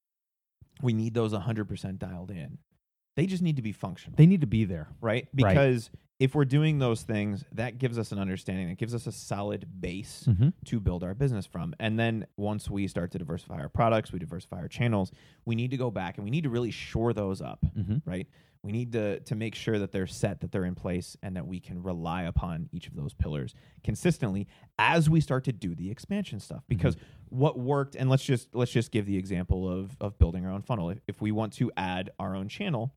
we need those 100% dialed in. They just need to be functional, They need to be there. right? Right. Because if we're doing those things, that gives us an understanding, it gives us a solid base Mm-hmm. to build our business from. And then once we start to diversify our products, we diversify our channels, we need to go back and we need to really shore those up, Mm-hmm. right? We need to to make sure that they're set, that they're in place, and that we can rely upon each of those pillars consistently as we start to do the expansion stuff. Mm-hmm. Because what worked, and let's just let's just give the example of of building our own funnel. If, if we want to add our own channel,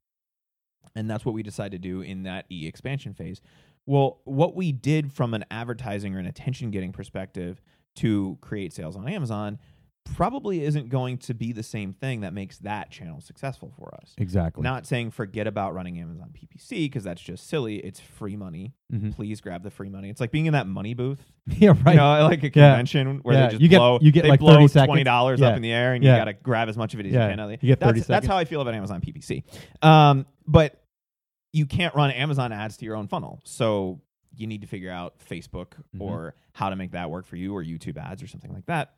and that's what we decide to do in that e expansion phase. Well, what we did from an advertising or an attention getting perspective to create sales on Amazon probably isn't going to be the same thing that makes that channel successful for us. Exactly. Not saying forget about running Amazon PPC because that's just silly. It's free money. Mhm. Please grab the free money. It's like being in that money booth, yeah, right. you know, like a convention where Yeah. they just You get- blow, you get they like blow 30 seconds. twenty dollars Yeah. up in the air, and Yeah. you got to grab as much of it as Yeah. you can. You get 30 that's, that's how I feel about Amazon PPC. Um, but you can't run Amazon ads to your own funnel, so you need to figure out Facebook Mhm. or how to make that work for you, or YouTube ads or something like that.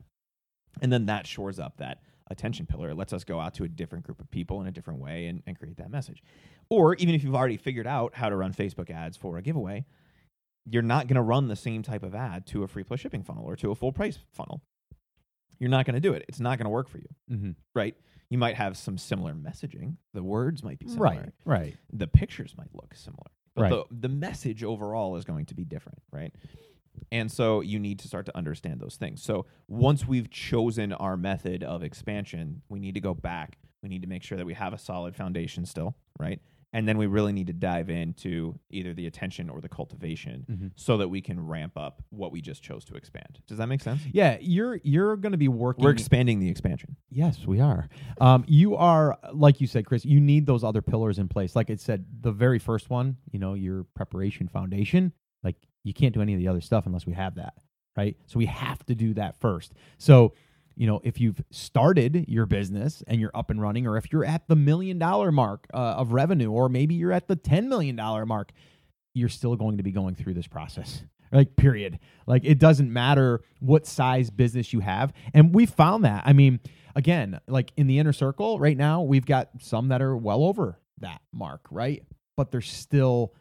And then that shores up that attention pillar. It lets us go out to a different group of people in a different way and, and create that message. Or even if you've already figured out how to run Facebook ads for a giveaway, you're not going to run the same type of ad to a free plus shipping funnel or to a full price funnel. You're not going to do it. It's not going to work for you, mm-hmm. right? You might have some similar messaging. The words might be similar. Right. Right. The pictures might look similar. But Right. the, the message overall is going to be different, right? And so you need to start to understand those things. So once we've chosen our method of expansion, we need to go back. We need to make sure that we have a solid foundation still, right? And then we really need to dive into either the attention or the cultivation Mhm. so that we can ramp up what we just chose to expand. Does that make sense? Yeah, you're you're going to be working. We're expanding the expansion. Yes, we are. Um, you are, like you said, Chris. You need those other pillars in place. Like it said, the very first one, you know, your preparation foundation. Like you can't do any of the other stuff unless we have that, right? So we have to do that first. So, you know, if you've started your business and you're up and running, or if you're at the million dollar mark uh, of revenue, or maybe you're at the ten million dollar mark, you're still going to be going through this process. Like, period. Like, it doesn't matter what size business you have. And we found that. I mean, again, like in the inner circle right now, we've got some that are well over that mark, right? But they're still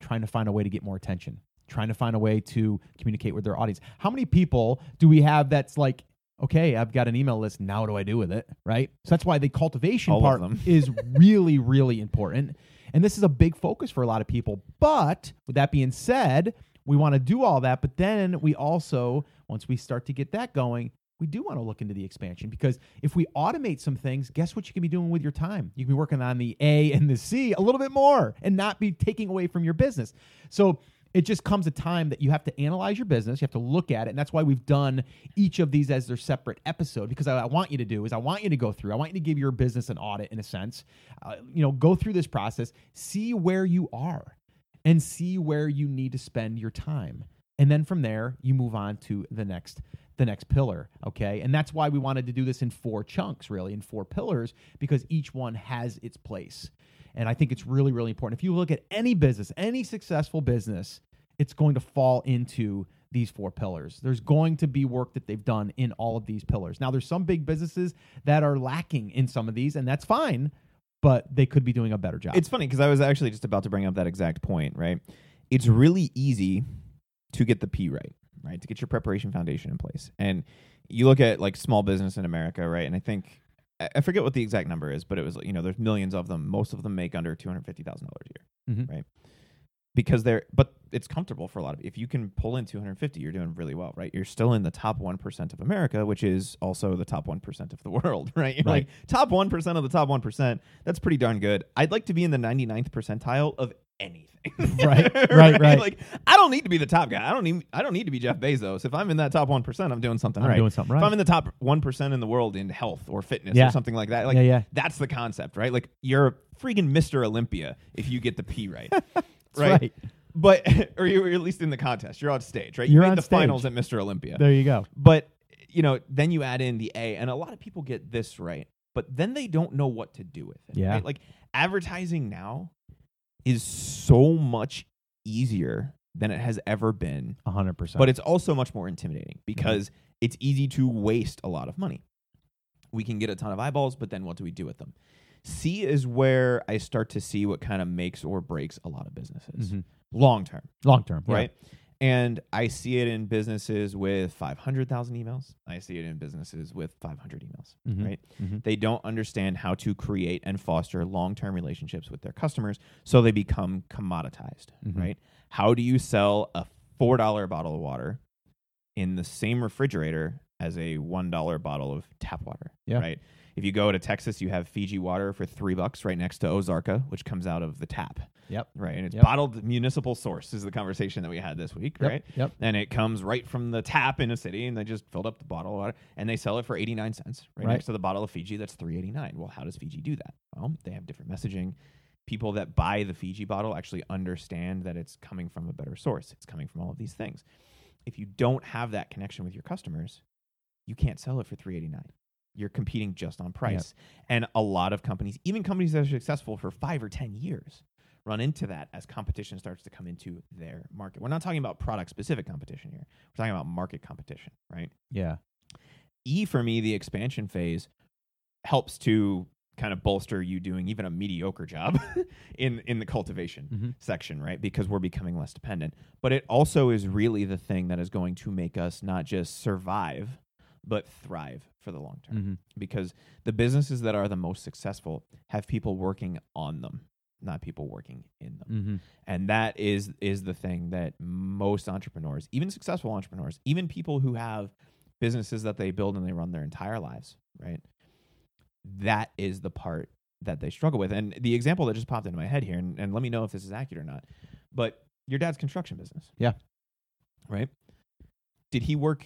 trying to find a way to get more attention, trying to find a way to communicate with their audience. How many people do we have that's like, okay, I've got an email list. Now what do I do with it? Right. So that's why the cultivation All part is really, really important. And this is a big focus for a lot of people. But with that being said, we want to do all that. But then we also, once we start to get that going, we do want to look into the expansion because if we automate some things, guess what you can be doing with your time? You can be working on the A and the C a little bit more and not be taking away from your business. So it just comes a time that you have to analyze your business, you have to look at it, and that's why we've done each of these as their separate episode. Because I, I want you to do is I want you to go through, I want you to give your business an audit in a sense. Uh, you know, go through this process, see where you are, and see where you need to spend your time, and then from there you move on to the next the next pillar okay and that's why we wanted to do this in four chunks really in four pillars because each one has its place and i think it's really really important if you look at any business any successful business it's going to fall into these four pillars there's going to be work that they've done in all of these pillars now there's some big businesses that are lacking in some of these and that's fine but they could be doing a better job It's funny because I was actually just about to bring up that exact point, right? It's really easy to get the P right, right? To get your preparation foundation in place. And you look at like small business in America, right? And I think I forget what the exact number is, but it was you know there's millions of them. Most of them make under two hundred fifty thousand dollars a year, Mhm. right? Because they're but it's comfortable for a lot of if you can pull in two hundred fifty, you're doing really well, right? You're still in the top one percent of America, which is also the top one percent of the world, right? You're Right. like top one percent of the top one percent. That's pretty darn good. I'd like to be in the 99th percentile of anything. Right, right, right. Like I don't need to be the top guy. I don't need I don't need to be Jeff Bezos. If I'm in that top one percent, I'm doing something i'm right. doing something right If I'm in the top one percent in the world in health or fitness Yeah. or something like that, like yeah yeah that's the concept, right? Like you're freaking Mr. Olympia if you get the P right. Right? right. But or you're at least in the contest. You're on stage, right? You You're made on the stage. finals at Mr. Olympia. there you go But you know, then you add in the A, and a lot of people get this right, but then they don't know what to do with it. Yeah. right? Like advertising now is so much easier than it has ever been, 100% but it's also much more intimidating because it's easy to waste a lot of money. we can get a ton of eyeballs, but then what do we do with them? C is where I start to see what kind of makes or breaks a lot of businesses Mhm. Long term, Long term, yeah. right? And I see it in businesses with 500,000 emails. I see it in businesses with 500 emails, Mhm. right? Mhm. They don't understand how to create and foster long term relationships with their customers, so they become commoditized, Mhm. right? How do you sell a $4 bottle of water in the same refrigerator as a $1 bottle of tap water, Yeah. right? If you go to Texas, you have Fiji water for three bucks right next to Ozarka, which comes out of the tap, Yep. right? And it's Yep. bottled municipal source is the conversation that we had this week, Yep. right? Yep. and it comes right from the tap in a city and they just filled up the bottle of water and they sell it for 89 cents right, Right. next to the bottle of fiji that's 389 well how does fiji do that well they have different messaging people that buy the fiji bottle actually understand that it's coming from a better source it's coming from all of these things if you don't have that connection with your customers you can't sell it for 389 you're competing just on price and a lot of companies even companies that are successful for 5 or 10 years run into that as competition starts to come into their market. We're not talking about product specific competition here. We're talking about market competition, right? Yeah. E for me, the expansion phase helps to kind of bolster you doing even a mediocre job in in the cultivation Mhm. section, right? Because we're becoming less dependent. But it also is really the thing that is going to make us not just survive, but thrive for the long term Mhm. because the businesses that are the most successful have people working on them, not people working in them. Mhm. And that is is the thing that most entrepreneurs, even successful entrepreneurs, even people who have businesses that they build and they run their entire lives, right? That is the part that they struggle with. And the example that just popped into my head here, and, and let me know if this is accurate or not. But your dad's construction business. Yeah. Right? Did he work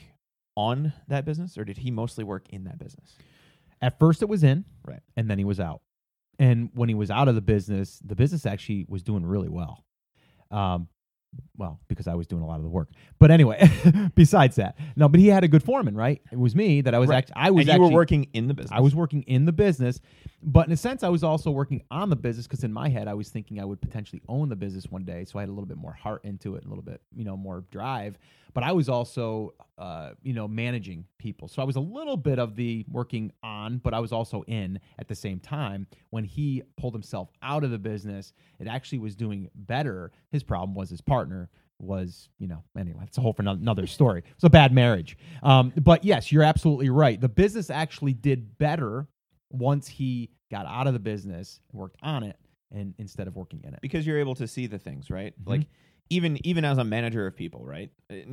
on that business or did he mostly work in that business? At first, it was in, Right. and then he was out. And when he was out of the business, the business actually was doing really well. Um, well, because I was doing a lot of the work. But anyway, besides that, no. But he had a good foreman, right? It was me that I was Right. actually. I was and you actually were working in the business. I was working in the business, but in a sense, I was also working on the business because in my head, I was thinking I would potentially own the business one day. So I had a little bit more heart into it, a little bit, you know, more drive. But I was also, uh, you know, managing people. So I was a little bit of the working on, but I was also in at the same time. When he pulled himself out of the business, it actually was doing better. His problem was his partner was, you know, anyway, it's a whole for another story. It's a bad marriage. Um, but yes, you're absolutely right. The business actually did better once he got out of the business, worked on it, and instead of working in it. because you're able to see the things, right? Mhm. Like even even as a manager of people, right?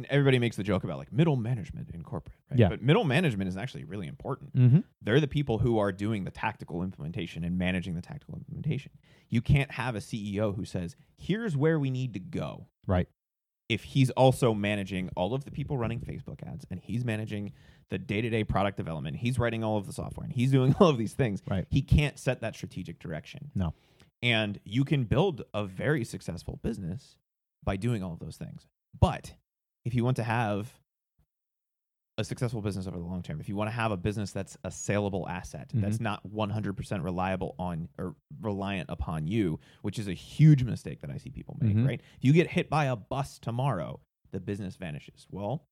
Everybody makes the joke about like middle management in corporate, right? Yeah. But middle management is actually really important. Mm-hmm. They're the people who are doing the tactical implementation and managing the tactical implementation. You can't have a CEO who says, "Here's where we need to go." Right. If he's also managing all of the people running Facebook ads and he's managing the day-to-day product development, he's writing all of the software and he's doing all of these things. Right. He can't set that strategic direction. No. And you can build a very successful business by doing all of those things. But if you want to have a successful business over the long term, if you want to have a business that's a saleable asset, that's not 100% reliable on or reliant upon you, which is a huge mistake that I see people make, Mhm. right? If you get hit by a bus tomorrow, the business vanishes. Well,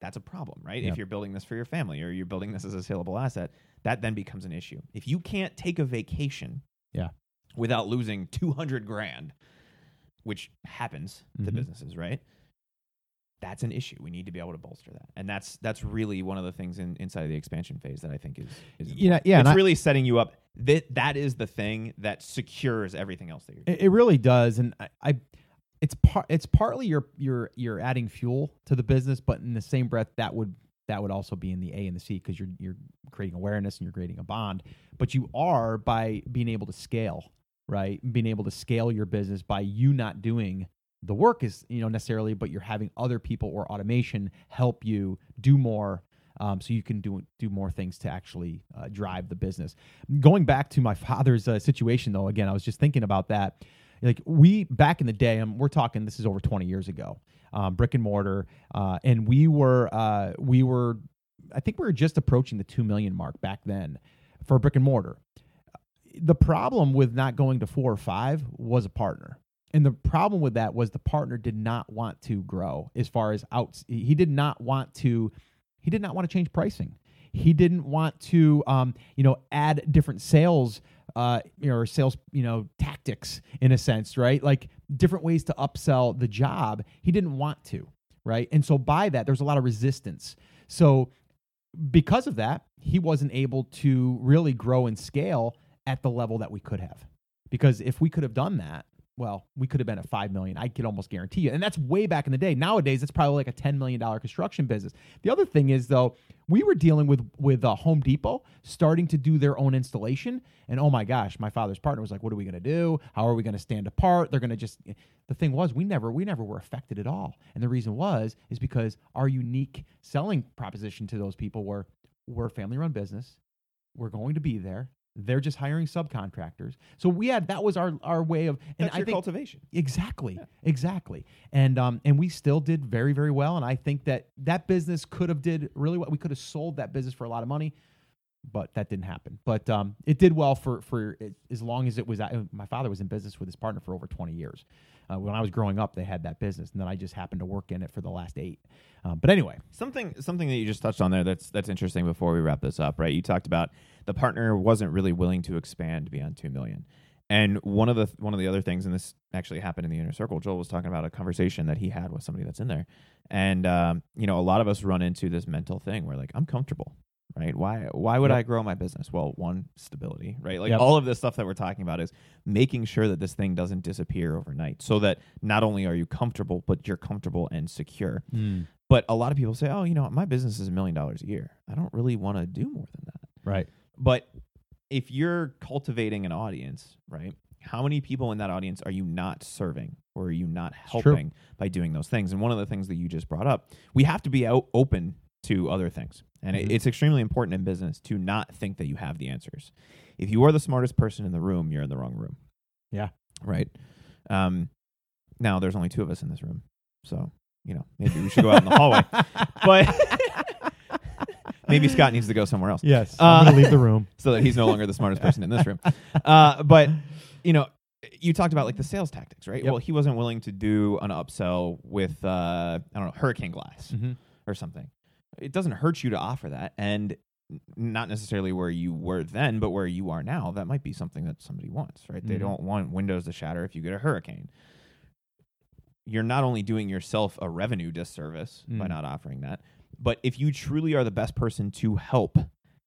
that's a problem, right? Yep. If you're building this for your family or you're building this as a saleable asset, that then becomes an issue. If you can't take a vacation Yeah. without losing 200 grand, which happens to Mhm. businesses, right? That's an issue. We need to be able to bolster that, and that's that's really one of the things in, inside of the expansion phase that I think is, is Yeah, important. yeah, It's I- really setting you up. That that is the thing that secures everything else that you're. doing. It, it really does, and I, I it's part it's partly you're you're you're adding fuel to the business, but in the same breath, that would that would also be in the A and the C because you're you're creating awareness and you're creating a bond. But you are by being able to scale, right? Being able to scale your business by you not doing the work is you know necessarily, but you're having other people or automation help you do more. Um, so you can do do more things to actually uh, drive the business. Going back to my father's uh, situation, though, again, I was just thinking about that. Like we back in the day, and we're talking this is over twenty years ago, um, brick and mortar, uh, and we were uh, we were, I think we were just approaching the two million mark back then for brick and mortar. The problem with not going to four or five was a partner. And the problem with that was the partner did not want to grow as far as outs. He did not want to. He did not want to change pricing. He didn't want to, um, you know, add different sales, uh, or sales, you know, tactics in a sense, right? Like different ways to upsell the job. He didn't want to, right? And so by that, there's a lot of resistance. So because of that, he wasn't able to really grow and scale at the level that we could have. Because if we could have done that, well, we could have been at five million. I could almost guarantee you, and that's way back in the day. Nowadays, it's probably like a ten million dollar construction business. The other thing is though, we were dealing with with uh, Home Depot starting to do their own installation, and oh my gosh, my father's partner was like, "What are we going to do? How are we going to stand apart? They're going to just." The thing was, we never we never were affected at all, and the reason was is because our unique selling proposition to those people were we're a family run business, we're going to be there. They're just hiring subcontractors. So we had that was our our way of and That's I your think cultivation. Exactly. Yeah. Exactly. And um and we still did very very well and I think that that business could have did really well. We could have sold that business for a lot of money, but that didn't happen. But um it did well for for it, as long as it was uh, my father was in business with his partner for over 20 years. Uh, when I was growing up, they had that business, and then I just happened to work in it for the last eight. Um, but anyway, Something something that you just touched on there that's that's interesting before we wrap this up, right? You talked about the partner wasn't really willing to expand beyond 2 million. And one of the one of the other things and this actually happened in the inner circle, Joel was talking about a conversation that he had with somebody that's in there. And um, you know, a lot of us run into this mental thing where like I'm comfortable, right? Why why would Yep. I grow my business? Well, one, stability, right? Like Yep. all of this stuff that we're talking about is making sure that this thing doesn't disappear overnight so that not only are you comfortable, but you're comfortable and secure. Hmm. But a lot of people say, "Oh, you know, my business is a million dollars a year. I don't really want to do more than that." right. But if you're cultivating an audience, right? How many people in that audience are you not serving or are you not helping by doing those things? And one of the things that you just brought up, we have to be out open to other things. And it- Mhm. it's extremely important in business to not think that you have the answers. If you are the smartest person in the room, you're in the wrong room. Yeah. Right. Um, now there's only two of us in this room. So, you know, maybe we should go out in the hallway. But maybe Scott needs to go somewhere else Yes. Uh, I'm going to leave the room. so that he's no longer the smartest person in this room. Uh, but you know, you talked about like the sales tactics, right? Yep. Well, he wasn't willing to do an upsell with uh, I don't know hurricane glass Mm-hmm. or something. It doesn't hurt you to offer that, and not necessarily where you were then, but where you are now. That might be something that somebody wants, right? They Mhm. don't want windows to shatter if you get a hurricane. You're not only doing yourself a revenue disservice by Mm. not offering that, but if you truly are the best person to help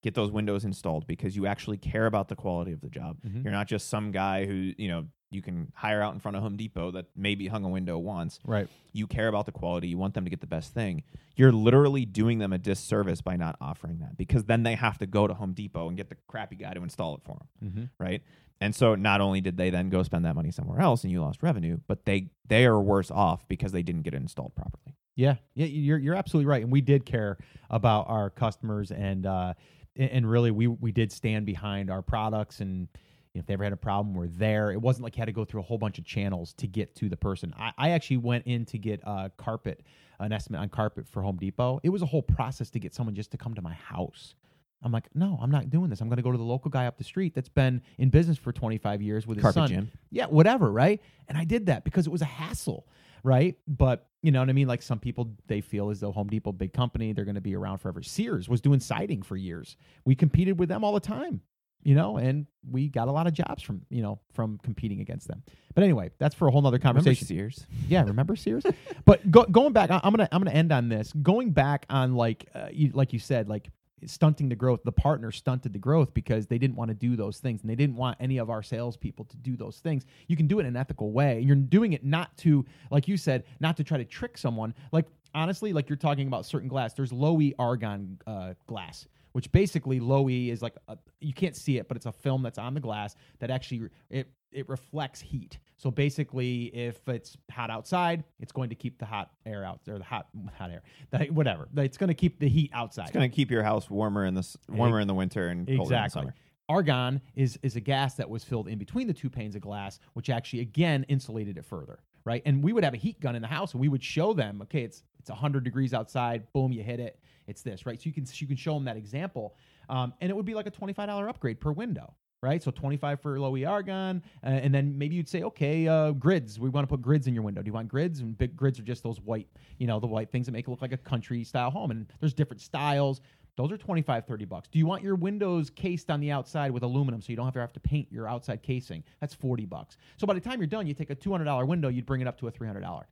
get those windows installed because you actually care about the quality of the job. Mhm. You're not just some guy who, you know, you can hire out in front of Home Depot that maybe hung a window once. Right. You care about the quality, you want them to get the best thing. You're literally doing them a disservice by not offering that because then they have to go to Home Depot and get the crappy guy to install it for them, Mm-hmm. right? And so not only did they then go spend that money somewhere else and you lost revenue, but they they are worse off because they didn't get it installed properly. Yeah, yeah, you're you're absolutely right, and we did care about our customers, and uh, and- really we we did stand behind our products, and if they ever had a problem, we're there. It wasn't like you had to go through a whole bunch of channels to get to the person. I, I actually went in to get uh, carpet, an estimate on carpet for Home Depot. It was a whole process to get someone just to come to my house. I'm like, no, I'm not doing this. I'm going to go to the local guy up the street that's been in business for 25 years with his Carpet son. Jim. Yeah, whatever, right? And I did that because it was a hassle, right? But you know what I mean? Like some people, they feel as though Home Depot, big company, they're going to be around forever. Sears was doing siding for years. We competed with them all the time, you know, and we got a lot of jobs from you know from competing against them. But anyway, that's for a whole nother conversation. Remember. Sears? Yeah, remember Sears? but go, going back, I, I'm gonna I'm gonna end on this. Going back on like uh, you, like you said, like stunting the growth. The partner stunted the growth because they didn't want to do those things, and they didn't want any of our salespeople to do those things. You can do it in an ethical way. and You're doing it not to, like you said, not to try to trick someone. Like honestly, like you're talking about certain glass. There's low E argon uh, glass which basically low E is like a, you can't see it, but it's a film that's on the glass that actually it it reflects heat. So basically, if it's hot outside, it's going to keep the hot air out or the hot hot air, the, whatever. It's going to keep the heat outside. It's going to keep your house warmer in the warmer in the winter and colder in the summer. Argon is is a gas that was filled in between the two panes of glass, which actually again insulated it further, right? And we would have a heat gun in the house, and we would show them, okay, it's it's 100 degrees outside, boom, you hit it, it's this, right? So you can you can show them that example, um, and it would be like a $25 upgrade per window. Right, so twenty-five for low E argon, uh, and then maybe you'd say, okay, uh, grids. We want to put grids in your window. Do you want grids? And big grids are just those white, you know, the white things that make it look like a country style home. And there's different styles. Those are 25, 30 bucks. Do you want your windows cased on the outside with aluminum so you don't have to have to paint your outside casing? That's 40 bucks. So by the time you're done, you take a $200 window, you'd bring it up to a $300.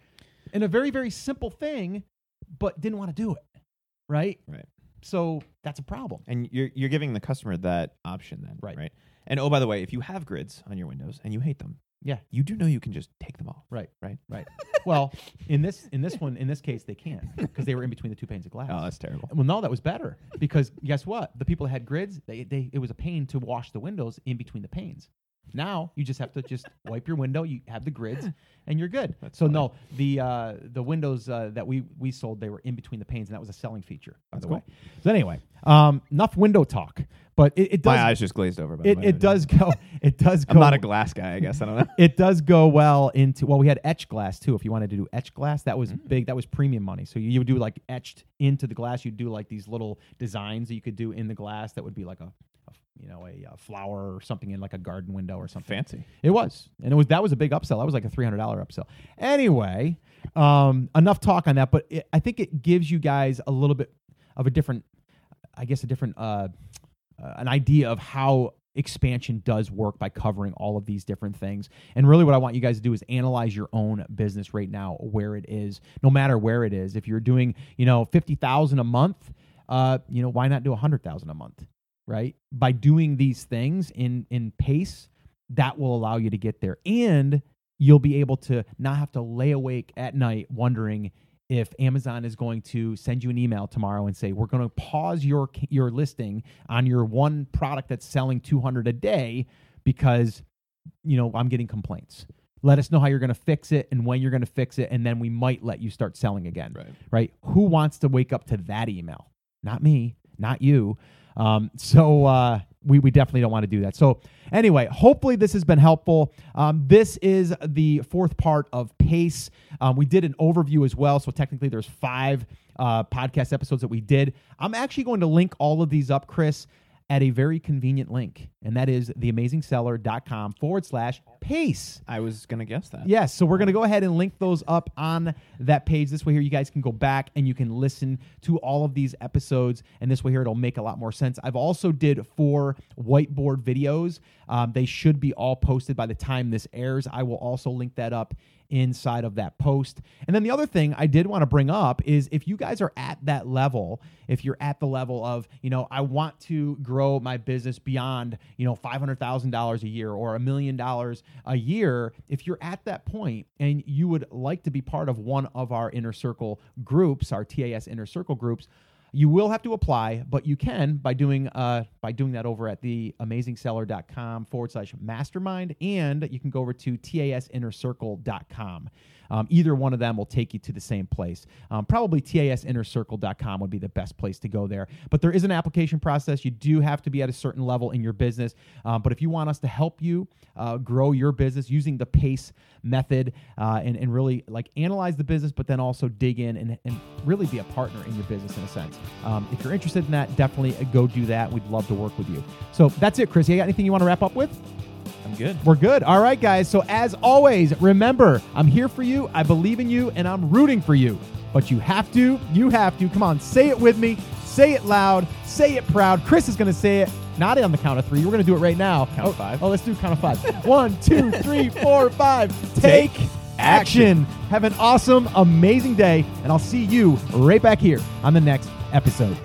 And a very, very simple thing, but didn't want to do it. Right? Right. So that's a problem. And you're you're giving the customer that option then, Right. Right. And oh, by the way, if you have grids on your windows and you hate them, Yeah. you do know you can just take them off. Right. Right. Right. well, in this in this one, in this case, they can because they were in between the two panes of glass. Oh, that's terrible. Well, no, that was better because guess what? The people that had grids, they, they it was a pain to wash the windows in between the panes. Now you just have to just wipe your window. You have the grids, and you're good. That's so funny. no, the uh, the windows uh, that we we sold, they were in between the panes, and that was a selling feature. By That's the cool. way. So anyway, um, enough window talk, but it, it does My eyes just glazed over. By it, it does go it does go I'm not a glass guy. I guess I don't know. it does go well into well we had etched glass too if you wanted to do etched glass that was Mm. big that was premium money so you, you would do like etched into the glass you'd do like these little designs that you could do in the glass that would be like a you know a, uh flower or something in like a garden window or something Fancy. it was and it was that was a big upsell that was like a $300 upsell anyway um, enough talk on that but it, i think it gives you guys a little bit of a different i guess a different uh, uh, an idea of how expansion does work by covering all of these different things. And really, what I want you guys to do is analyze your own business right now, where it is, no matter where it is. If you're doing, you know, fifty thousand a month, uh, you know, why not do a hundred thousand a month, right? By doing these things in in pace, that will allow you to get there, and you'll be able to not have to lay awake at night wondering if Amazon is going to send you an email tomorrow and say we're going to pause your your listing on your one product that's selling 200 a day because you know I'm getting complaints. Let us know how you're going to fix it and when you're going to fix it and then we might let you start selling again. Right. Right? Who wants to wake up to that email? Not me, not you. Um, so uh, we, we definitely don't want to do that. So anyway, hopefully this has been helpful. Um, this is the fourth part of Pace. Um, we did an overview as well. So technically there's five uh, podcast episodes that we did. I'm actually going to link all of these up, Chris, at a very convenient link. And that is theamazingseller.com forward slash pace. I was gonna guess that. Yes, so we're going to go ahead and link those up on that page. This way here you guys can go back and you can listen to all of these episodes and this way here it'll make a lot more sense. I've also did four whiteboard videos. Um, they should be all posted by the time this airs. I will also link that up inside of that post. And then the other thing I did want to bring up is if you guys are at that level, if you're at the level of, you know, I want to grow my business beyond, you know, $500,000 a year or a million dollars a year, if you're at that point and you would like to be part of one of our inner circle groups, our TAS inner circle groups, you will have to apply, but you can by doing uh, by doing that over at the amazingseller.com forward slash mastermind, and you can go over to tasinnercircle.com. Um, either one of them will take you to the same place. Um, probably tasinnercircle.com would be the best place to go there. But there is an application process. You do have to be at a certain level in your business. Um, but if you want us to help you uh, grow your business using the PACE method uh, and, and really like analyze the business, but then also dig in and, and really be a partner in your business in a sense. Um, if you're interested in that, definitely go do that. We'd love to work with you. So that's it, Chris. You got anything you want to wrap up with? I'm good. We're good. All right, guys. So, as always, remember, I'm here for you. I believe in you, and I'm rooting for you. But you have to, you have to. Come on, say it with me. Say it loud. Say it proud. Chris is going to say it. Not on the count of three. We're going to do it right now. Count oh, of five. Oh, let's do count of five. One, two, three, four, five. Take, Take action. Have an awesome, amazing day, and I'll see you right back here on the next episode.